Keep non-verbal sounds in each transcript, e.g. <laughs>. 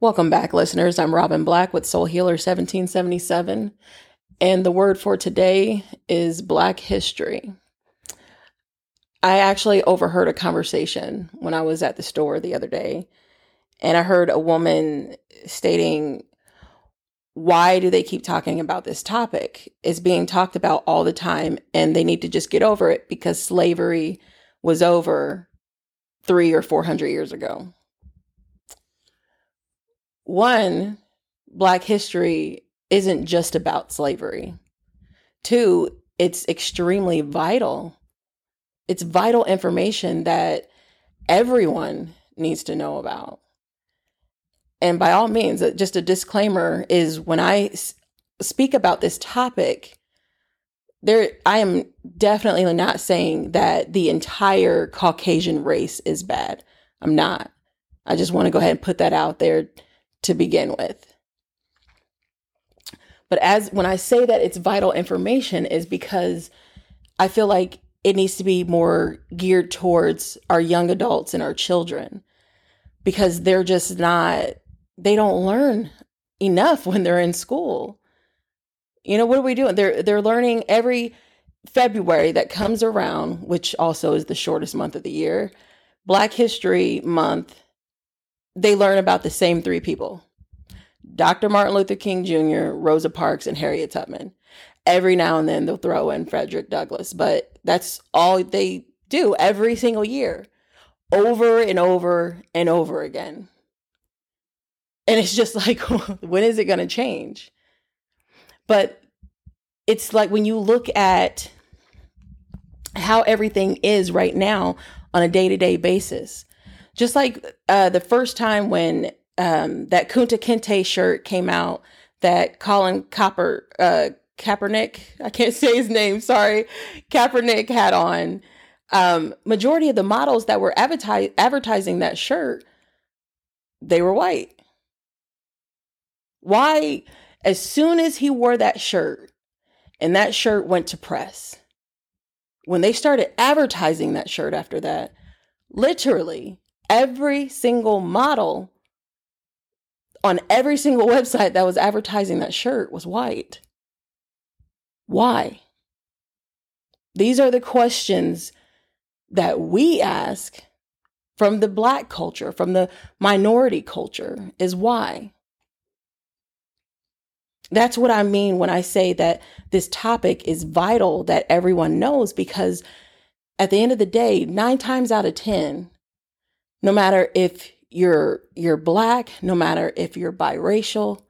Welcome back, listeners. I'm Robin Black with Soul Healer 1777, and the word for today is Black History. I actually overheard a conversation when I was at the store the other day, and I heard a woman stating, Why do they keep talking about this topic? It's being talked about all the time, and they need to just get over it because slavery was over three or four hundred years ago one, Black history isn't just about slavery. Two, it's extremely vital. It's vital information that everyone needs to know about. And by all means, uh, just a disclaimer is when I speak about this topic, there I am definitely not saying that the entire Caucasian race is bad. I'm not. I just want to go ahead and put that out there to begin with. But as when I say that it's vital information is because I feel like it needs to be more geared towards our young adults and our children because they're just not they don't learn enough when they're in school. You know, what are we doing? They're they're learning every February that comes around, which also is the shortest month of the year. Black History Month they learn about the same three people Dr. Martin Luther King Jr., Rosa Parks, and Harriet Tubman. Every now and then they'll throw in Frederick Douglass, but that's all they do every single year, over and over and over again. And it's just <laughs> like, when is it going to change? But it's like when you look at how everything is right now on a day to day basis, just like uh, the first time when um, that Kunta Kinte shirt came out that Colin Copper uh, Kaepernick, I can't <laughs> say his name, sorry, Kaepernick had on. Um, majority of the models that were advertising that shirt, they were white. Why? As soon as he wore that shirt and that shirt went to press, when they started advertising that shirt after that, literally every single model on every single website that was advertising that shirt was white. Why? These are the questions that we ask from the black culture, from the minority culture, is why. That's what I mean when I say that this topic is vital that everyone knows because at the end of the day, nine times out of 10, no matter if you're you're black, no matter if you're biracial,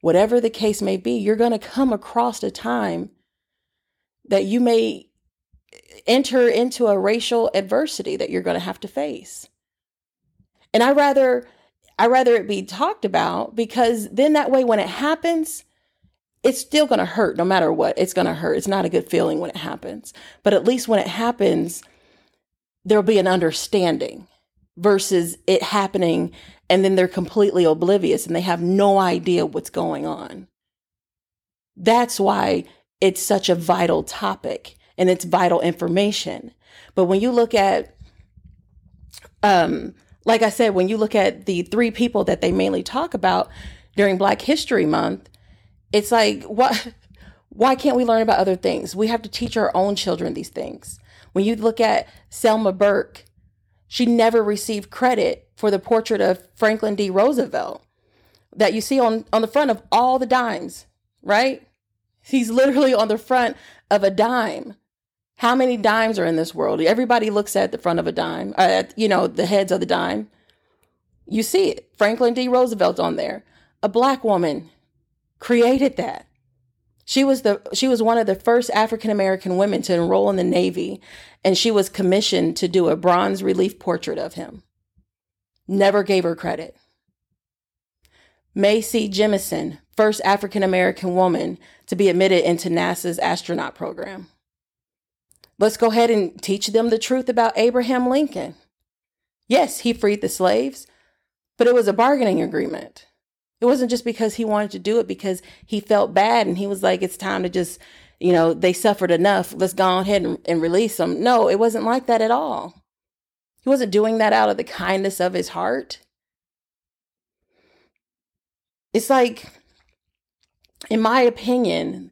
whatever the case may be, you're going to come across a time that you may enter into a racial adversity that you're going to have to face. And I rather I rather it be talked about because then that way when it happens, it's still going to hurt no matter what. It's going to hurt. It's not a good feeling when it happens. But at least when it happens, there'll be an understanding versus it happening and then they're completely oblivious and they have no idea what's going on. That's why it's such a vital topic and it's vital information. But when you look at, um, like I said, when you look at the three people that they mainly talk about during Black History Month, it's like, <laughs> what? Why can't we learn about other things? We have to teach our own children these things. When you look at Selma Burke, she never received credit for the portrait of Franklin D. Roosevelt that you see on, on the front of all the dimes, right? He's literally on the front of a dime. How many dimes are in this world? Everybody looks at the front of a dime, uh, at, you know, the heads of the dime. You see it. Franklin D. Roosevelt's on there. A black woman created that. She was the she was one of the first African American women to enroll in the Navy, and she was commissioned to do a bronze relief portrait of him. Never gave her credit. Mae C. Jemison, first African American woman to be admitted into NASA's astronaut program. Let's go ahead and teach them the truth about Abraham Lincoln. Yes, he freed the slaves, but it was a bargaining agreement. It wasn't just because he wanted to do it because he felt bad and he was like, it's time to just, you know, they suffered enough. Let's go ahead and, and release them. No, it wasn't like that at all. He wasn't doing that out of the kindness of his heart. it's like, in my opinion,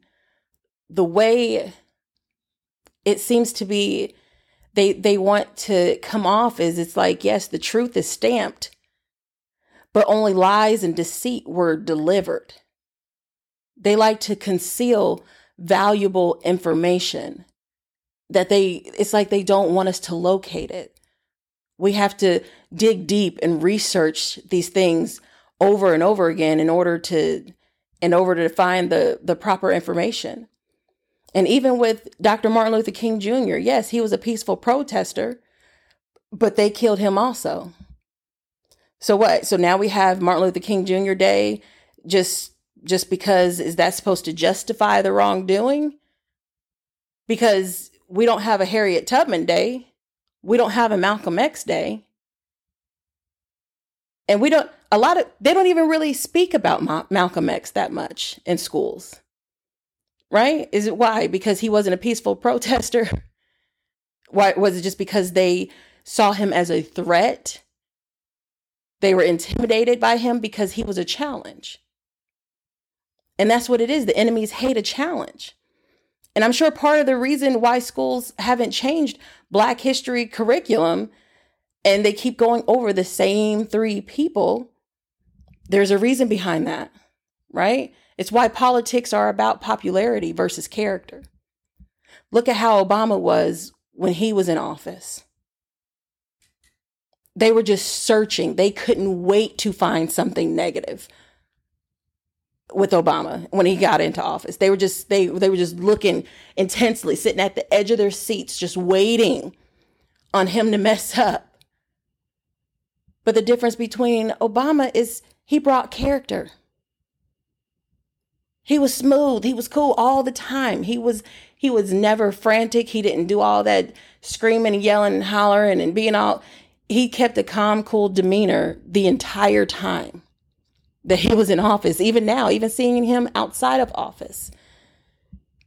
the way it seems to be they they want to come off is it's like yes the truth is stamped but only lies and deceit were delivered they like to conceal valuable information that they it's like they don't want us to locate it we have to dig deep and research these things over and over again in order to in order to find the the proper information and even with Dr. Martin Luther King Jr., yes, he was a peaceful protester, but they killed him also. So what? So now we have Martin Luther King Jr. Day just just because is that supposed to justify the wrongdoing? Because we don't have a Harriet Tubman Day. We don't have a Malcolm X Day. And we don't a lot of they don't even really speak about Ma- Malcolm X that much in schools right? Is it why? Because he wasn't a peaceful protester? <laughs> Why was it just because they saw him as a threat? They were intimidated by him because he was a challenge. And that's what it is. The enemies hate a challenge. And I'm sure part of the reason why schools haven't changed Black history curriculum and they keep going over the same three people, there's a reason behind that, right? It's why politics are about popularity versus character. Look at how Obama was when he was in office. They were just searching. They couldn't wait to find something negative with Obama when he got into office. They were just they they were just looking intensely, sitting at the edge of their seats, just waiting on him to mess up. But the difference between Obama is he brought character. He was smooth. He was cool all the time. He was he was never frantic. He didn't do all that screaming and yelling and hollering and being all he kept a calm, cool demeanor the entire time that he was in office. Even now, even seeing him outside of office.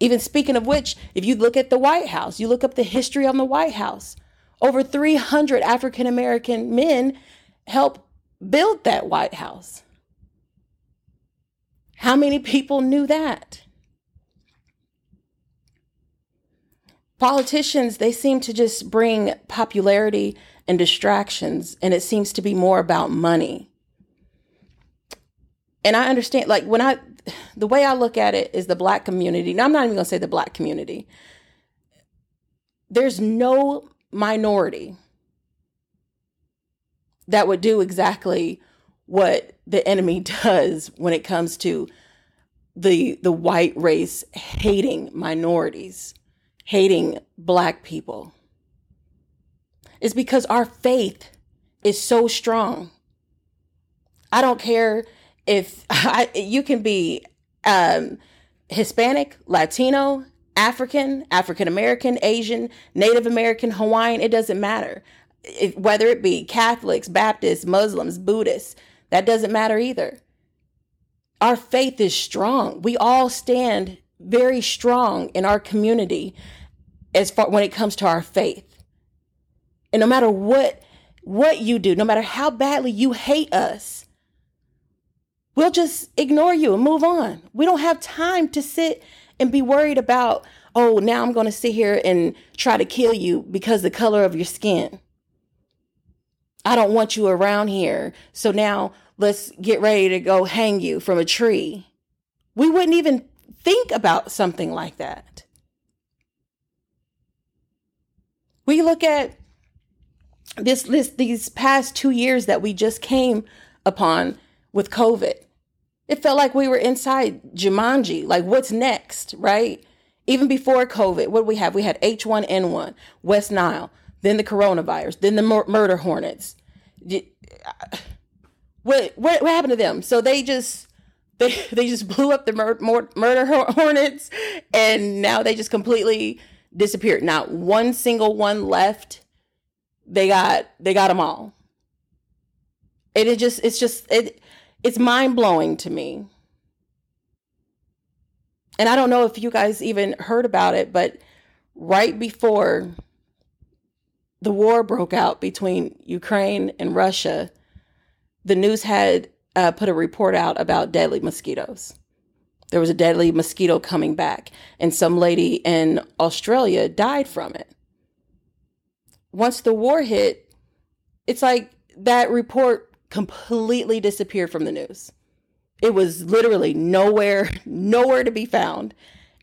Even speaking of which, if you look at the White House, you look up the history on the White House. Over 300 African American men helped build that White House. How many people knew that? Politicians, they seem to just bring popularity and distractions, and it seems to be more about money. And I understand, like, when I, the way I look at it is the black community. Now, I'm not even to say the black community. There's no minority that would do exactly what the enemy <laughs> does when it comes to the the white race hating minorities, hating black people. It's because our faith is so strong. I don't care if <laughs> I, you can be um, Hispanic, Latino, African, African American, Asian, Native American, Hawaiian, it doesn't matter. If, whether it be Catholics, Baptists, Muslims, Buddhists, that doesn't matter either. Our faith is strong. We all stand very strong in our community as far when it comes to our faith. And no matter what what you do, no matter how badly you hate us, we'll just ignore you and move on. We don't have time to sit and be worried about, oh, now I'm going to sit here and try to kill you because the color of your skin. I don't want you around here. So now let's get ready to go hang you from a tree. We wouldn't even think about something like that. We look at this, this these past two years that we just came upon with COVID. It felt like we were inside Jumanji. Like, what's next, right? Even before COVID, what we have? We had H1N1, West Nile, then the coronavirus, then the mur- murder hornets. Uh, what, what what happened to them? So they just <laughs> they they just blew up the mur- mur- murder hornets, and now they just completely disappeared. Not one single one left. They got they got them all. And it just it's just it it's mind blowing to me. And I don't know if you guys even heard about it, but right before the war broke out between Ukraine and Russia, the news had uh, put a report out about deadly mosquitoes. There was a deadly mosquito coming back, and some lady in Australia died from it. Once the war hit, it's like that report completely disappeared from the news. It was literally nowhere, <laughs> nowhere to be found.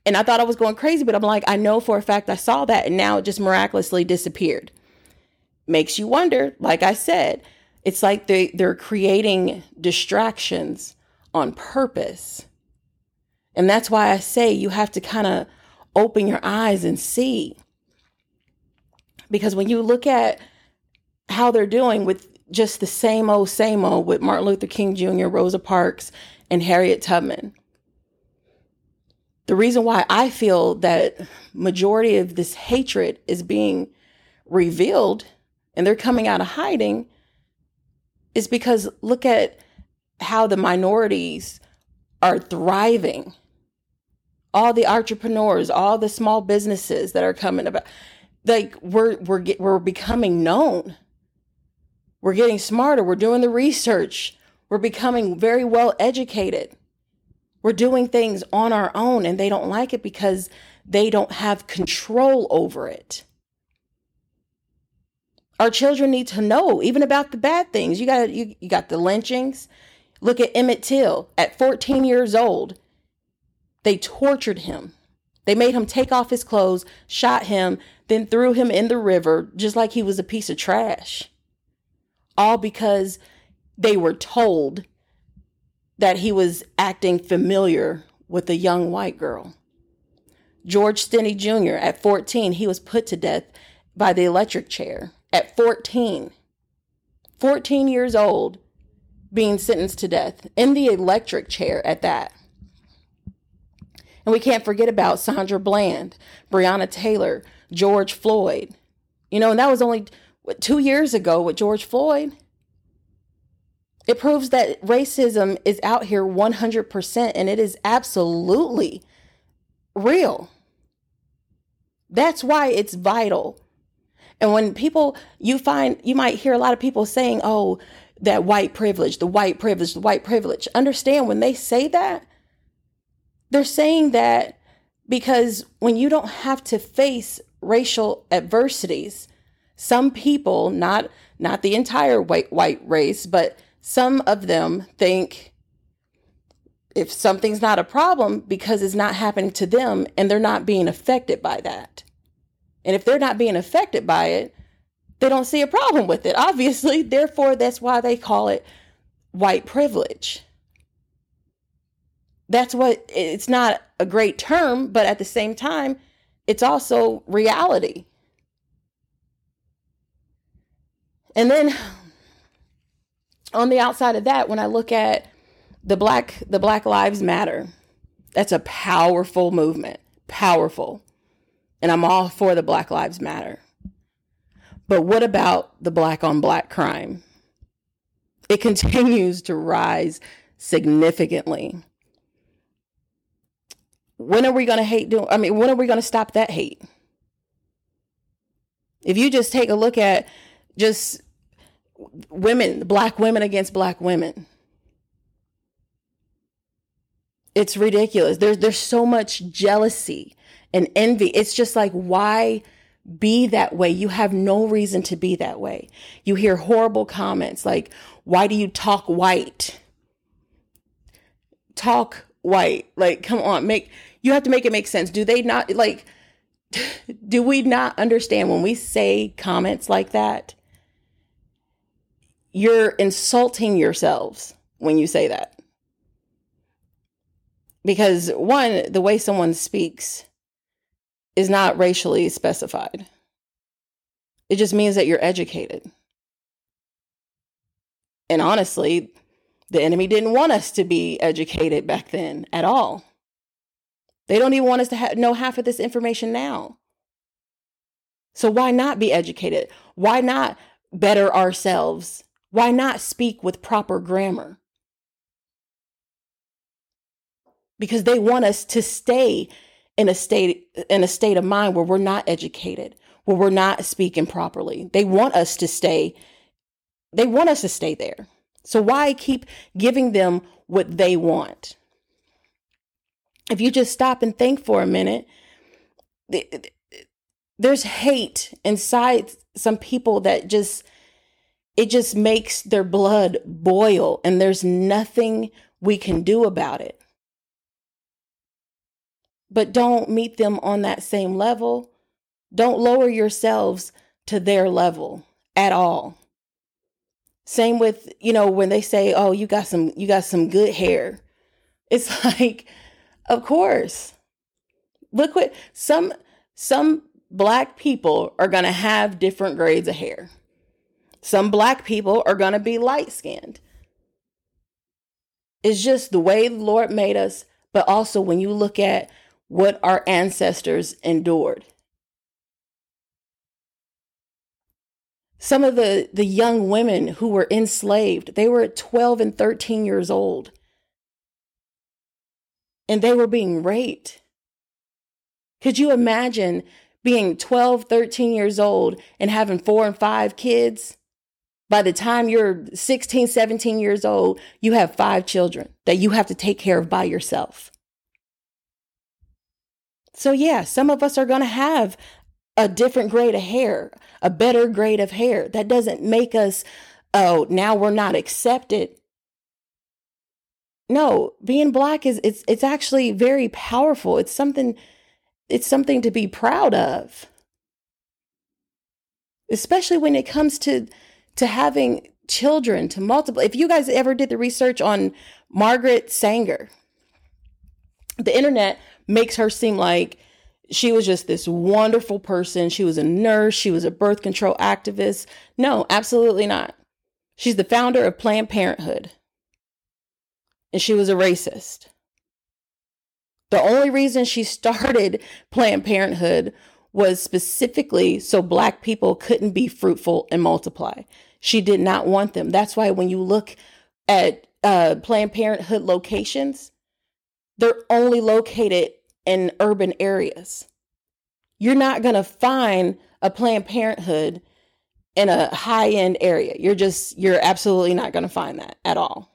And I thought I was going crazy, but I'm like, I know for a fact I saw that, and now it just miraculously disappeared. Makes you wonder, like I said, it's like they, they're creating distractions on purpose. And that's why I say you have to kind of open your eyes and see. Because when you look at how they're doing with just the same old, same old with Martin Luther King Jr., Rosa Parks, and Harriet Tubman. The reason why I feel that majority of this hatred is being revealed and they're coming out of hiding is because look at how the minorities are thriving. All the entrepreneurs, all the small businesses that are coming about, like we're we're we're becoming known. We're getting smarter. We're doing the research. We're becoming very well educated. We're doing things on our own, and they don't like it because they don't have control over it. Our children need to know even about the bad things. You got you, you got the lynchings. Look at Emmett Till at 14 years old. They tortured him. They made him take off his clothes, shot him, then threw him in the river just like he was a piece of trash. All because they were told that he was acting familiar with a young white girl. George Stinney Jr., at 14, he was put to death by the electric chair at 14, 14 years old, being sentenced to death in the electric chair at that. And we can't forget about Sandra Bland, Breonna Taylor, George Floyd. You know, and that was only two years ago with George Floyd. It proves that racism is out here 100% and it is absolutely real. That's why it's vital and when people, you find, you might hear a lot of people saying, oh, that white privilege, the white privilege, the white privilege. Understand when they say that, they're saying that because when you don't have to face racial adversities, some people, not not the entire white white race, but some of them think if something's not a problem because it's not happening to them and they're not being affected by that. And if they're not being affected by it, they don't see a problem with it, obviously. <laughs> Therefore, that's why they call it white privilege. That's what it's not a great term, but at the same time, it's also reality. And then on the outside of that, when I look at the black the Black Lives Matter, that's a powerful movement. Powerful. And I'm all for the Black Lives Matter. But what about the black on black crime? It <laughs> continues to rise significantly. When are we going to hate doing I mean, when are we going to stop that hate? If you just take a look at just women, black women against black women. It's ridiculous. There's there's so much jealousy and envy. It's just like, why be that way? You have no reason to be that way. You hear horrible comments like, why do you talk white? Talk white. Like, come on, make, you have to make it make sense. Do they not, like, do we not understand when we say comments like that? You're insulting yourselves when you say that. Because one, the way someone speaks is not racially specified. It just means that you're educated. And honestly, the enemy didn't want us to be educated back then at all. They don't even want us to ha- know half of this information now. So why not be educated? Why not better ourselves? Why not speak with proper grammar? Because they want us to stay in a state in a state of mind where we're not educated, where we're not speaking properly. They want us to stay they want us to stay there. So why keep giving them what they want? If you just stop and think for a minute, there's hate inside some people that just it just makes their blood boil and there's nothing we can do about it. But don't meet them on that same level. Don't lower yourselves to their level at all. Same with, you know, when they say, "Oh, you got some you got some good hair." It's <laughs> like, of course. Look what some some black people are going to have different grades of hair. Some black people are going to be light skinned. It's just the way the Lord made us, but also when you look at what our ancestors endured. Some of the, the young women who were enslaved, they were 12 and 13 years old. And they were being raped. Could you imagine being 12, 13 years old and having four and five kids? By the time you're 16, 17 years old, you have five children that you have to take care of by yourself. So, yeah, some of us are going to have a different grade of hair, a better grade of hair. That doesn't make us, oh, now we're not accepted. No, being black is it's it's actually very powerful. It's something it's something to be proud of. Especially when it comes to to having children to multiple. If you guys ever did the research on Margaret Sanger, the internet makes her seem like she was just this wonderful person. She was a nurse, she was a birth control activist. No, absolutely not. She's the founder of Planned Parenthood, and she was a racist. The only reason she started Planned Parenthood was specifically so Black people couldn't be fruitful and multiply. She did not want them. That's why when you look at uh, Planned Parenthood locations, they're only located in urban areas. You're not going to find a Planned Parenthood in a high end area. You're just, you're absolutely not going to find that at all.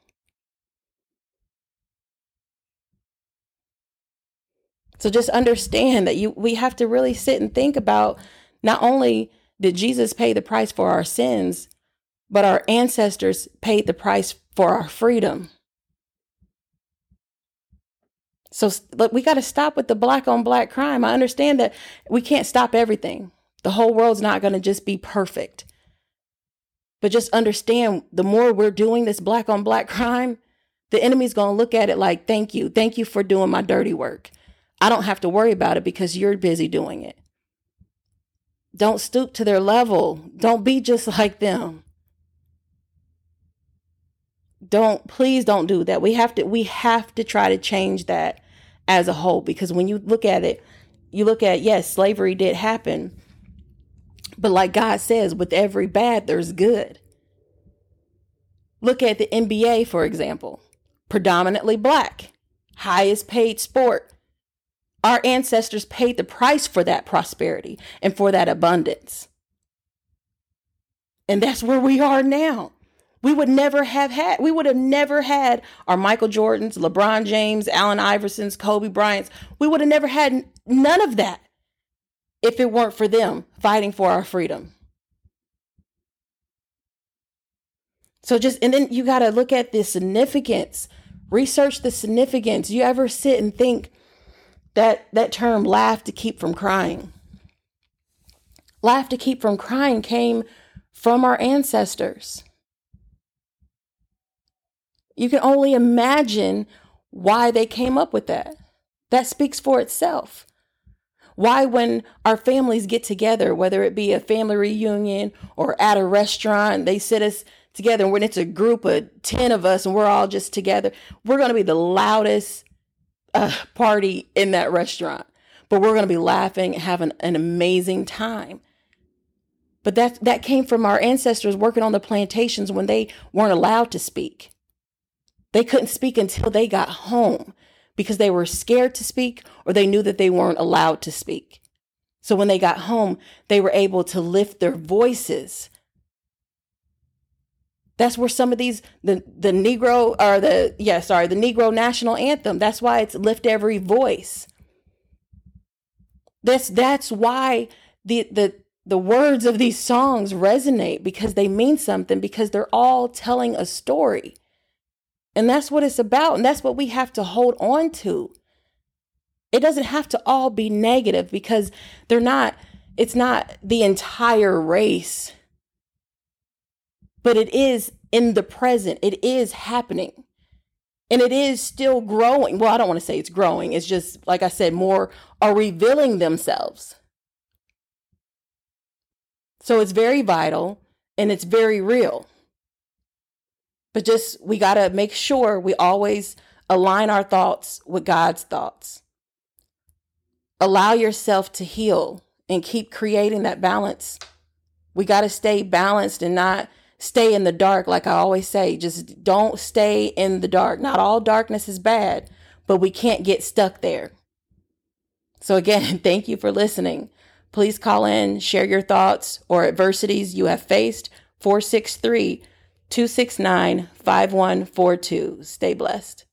So just understand that you we have to really sit and think about not only did Jesus pay the price for our sins, but our ancestors paid the price for our freedom. So look, we got to stop with the black on black crime. I understand that we can't stop everything. The whole world's not going to just be perfect. But just understand the more we're doing this black on black <laughs> crime, the enemy's going to look at it like, thank you. Thank you for doing my dirty work. I don't have to worry about it because you're busy doing it. Don't stoop to their level. Don't be just <laughs> like them. Don't please don't do that. We have to we have to try to change that as a whole because when you look at it, you look at yes, slavery did happen. But like God says, with every bad there's good. Look at the NBA for example. Predominantly black, highest paid sport our ancestors paid the price for that prosperity and for that abundance. And that's where we are now. We would never have had, we would have never had our Michael Jordans, LeBron James, Allen Iversons, Kobe Bryant's. We would have never had none of that if it weren't for them fighting for our freedom. So just, and then you got to look at the significance, research the significance. You ever sit and think, that that term laugh to keep from crying. Laugh to keep from crying came from our ancestors. You can only imagine why they came up with that. That speaks for itself. Why, when our families get together, whether it be a family reunion or at a restaurant, they sit us together, and when it's a group of 10 of us and we're all just together, we're going to be the loudest, a party in that restaurant, but we're going to be laughing, and having an amazing time. But that that came from our ancestors working on the plantations when they weren't allowed to speak. They couldn't speak until they got home because they were scared to speak or they knew that they weren't allowed to speak. So when they got home, they were able to lift their voices That's where some of these the the Negro or the yeah, sorry, the Negro national anthem. That's why it's lift every voice. That's that's why the the the words of these songs resonate because they mean something because they're all telling a story. And that's what it's about and that's what we have to hold on to. It doesn't have to all be negative because they're not it's not the entire race. But it is in the present. It is happening. And it is still growing. Well, I don't want to say it's growing. It's just like I said more are revealing themselves. So it's very vital and it's very real. But just we got to make sure we always align our thoughts with God's thoughts. Allow yourself to heal and keep creating that balance. We got to stay balanced and not stay in the dark. Like I always say, just don't stay in the dark. Not all darkness is bad, but we can't get stuck there. So, again, <laughs> thank you for listening. Please call in, share your thoughts or adversities you have faced. 463 269 5142. Stay blessed.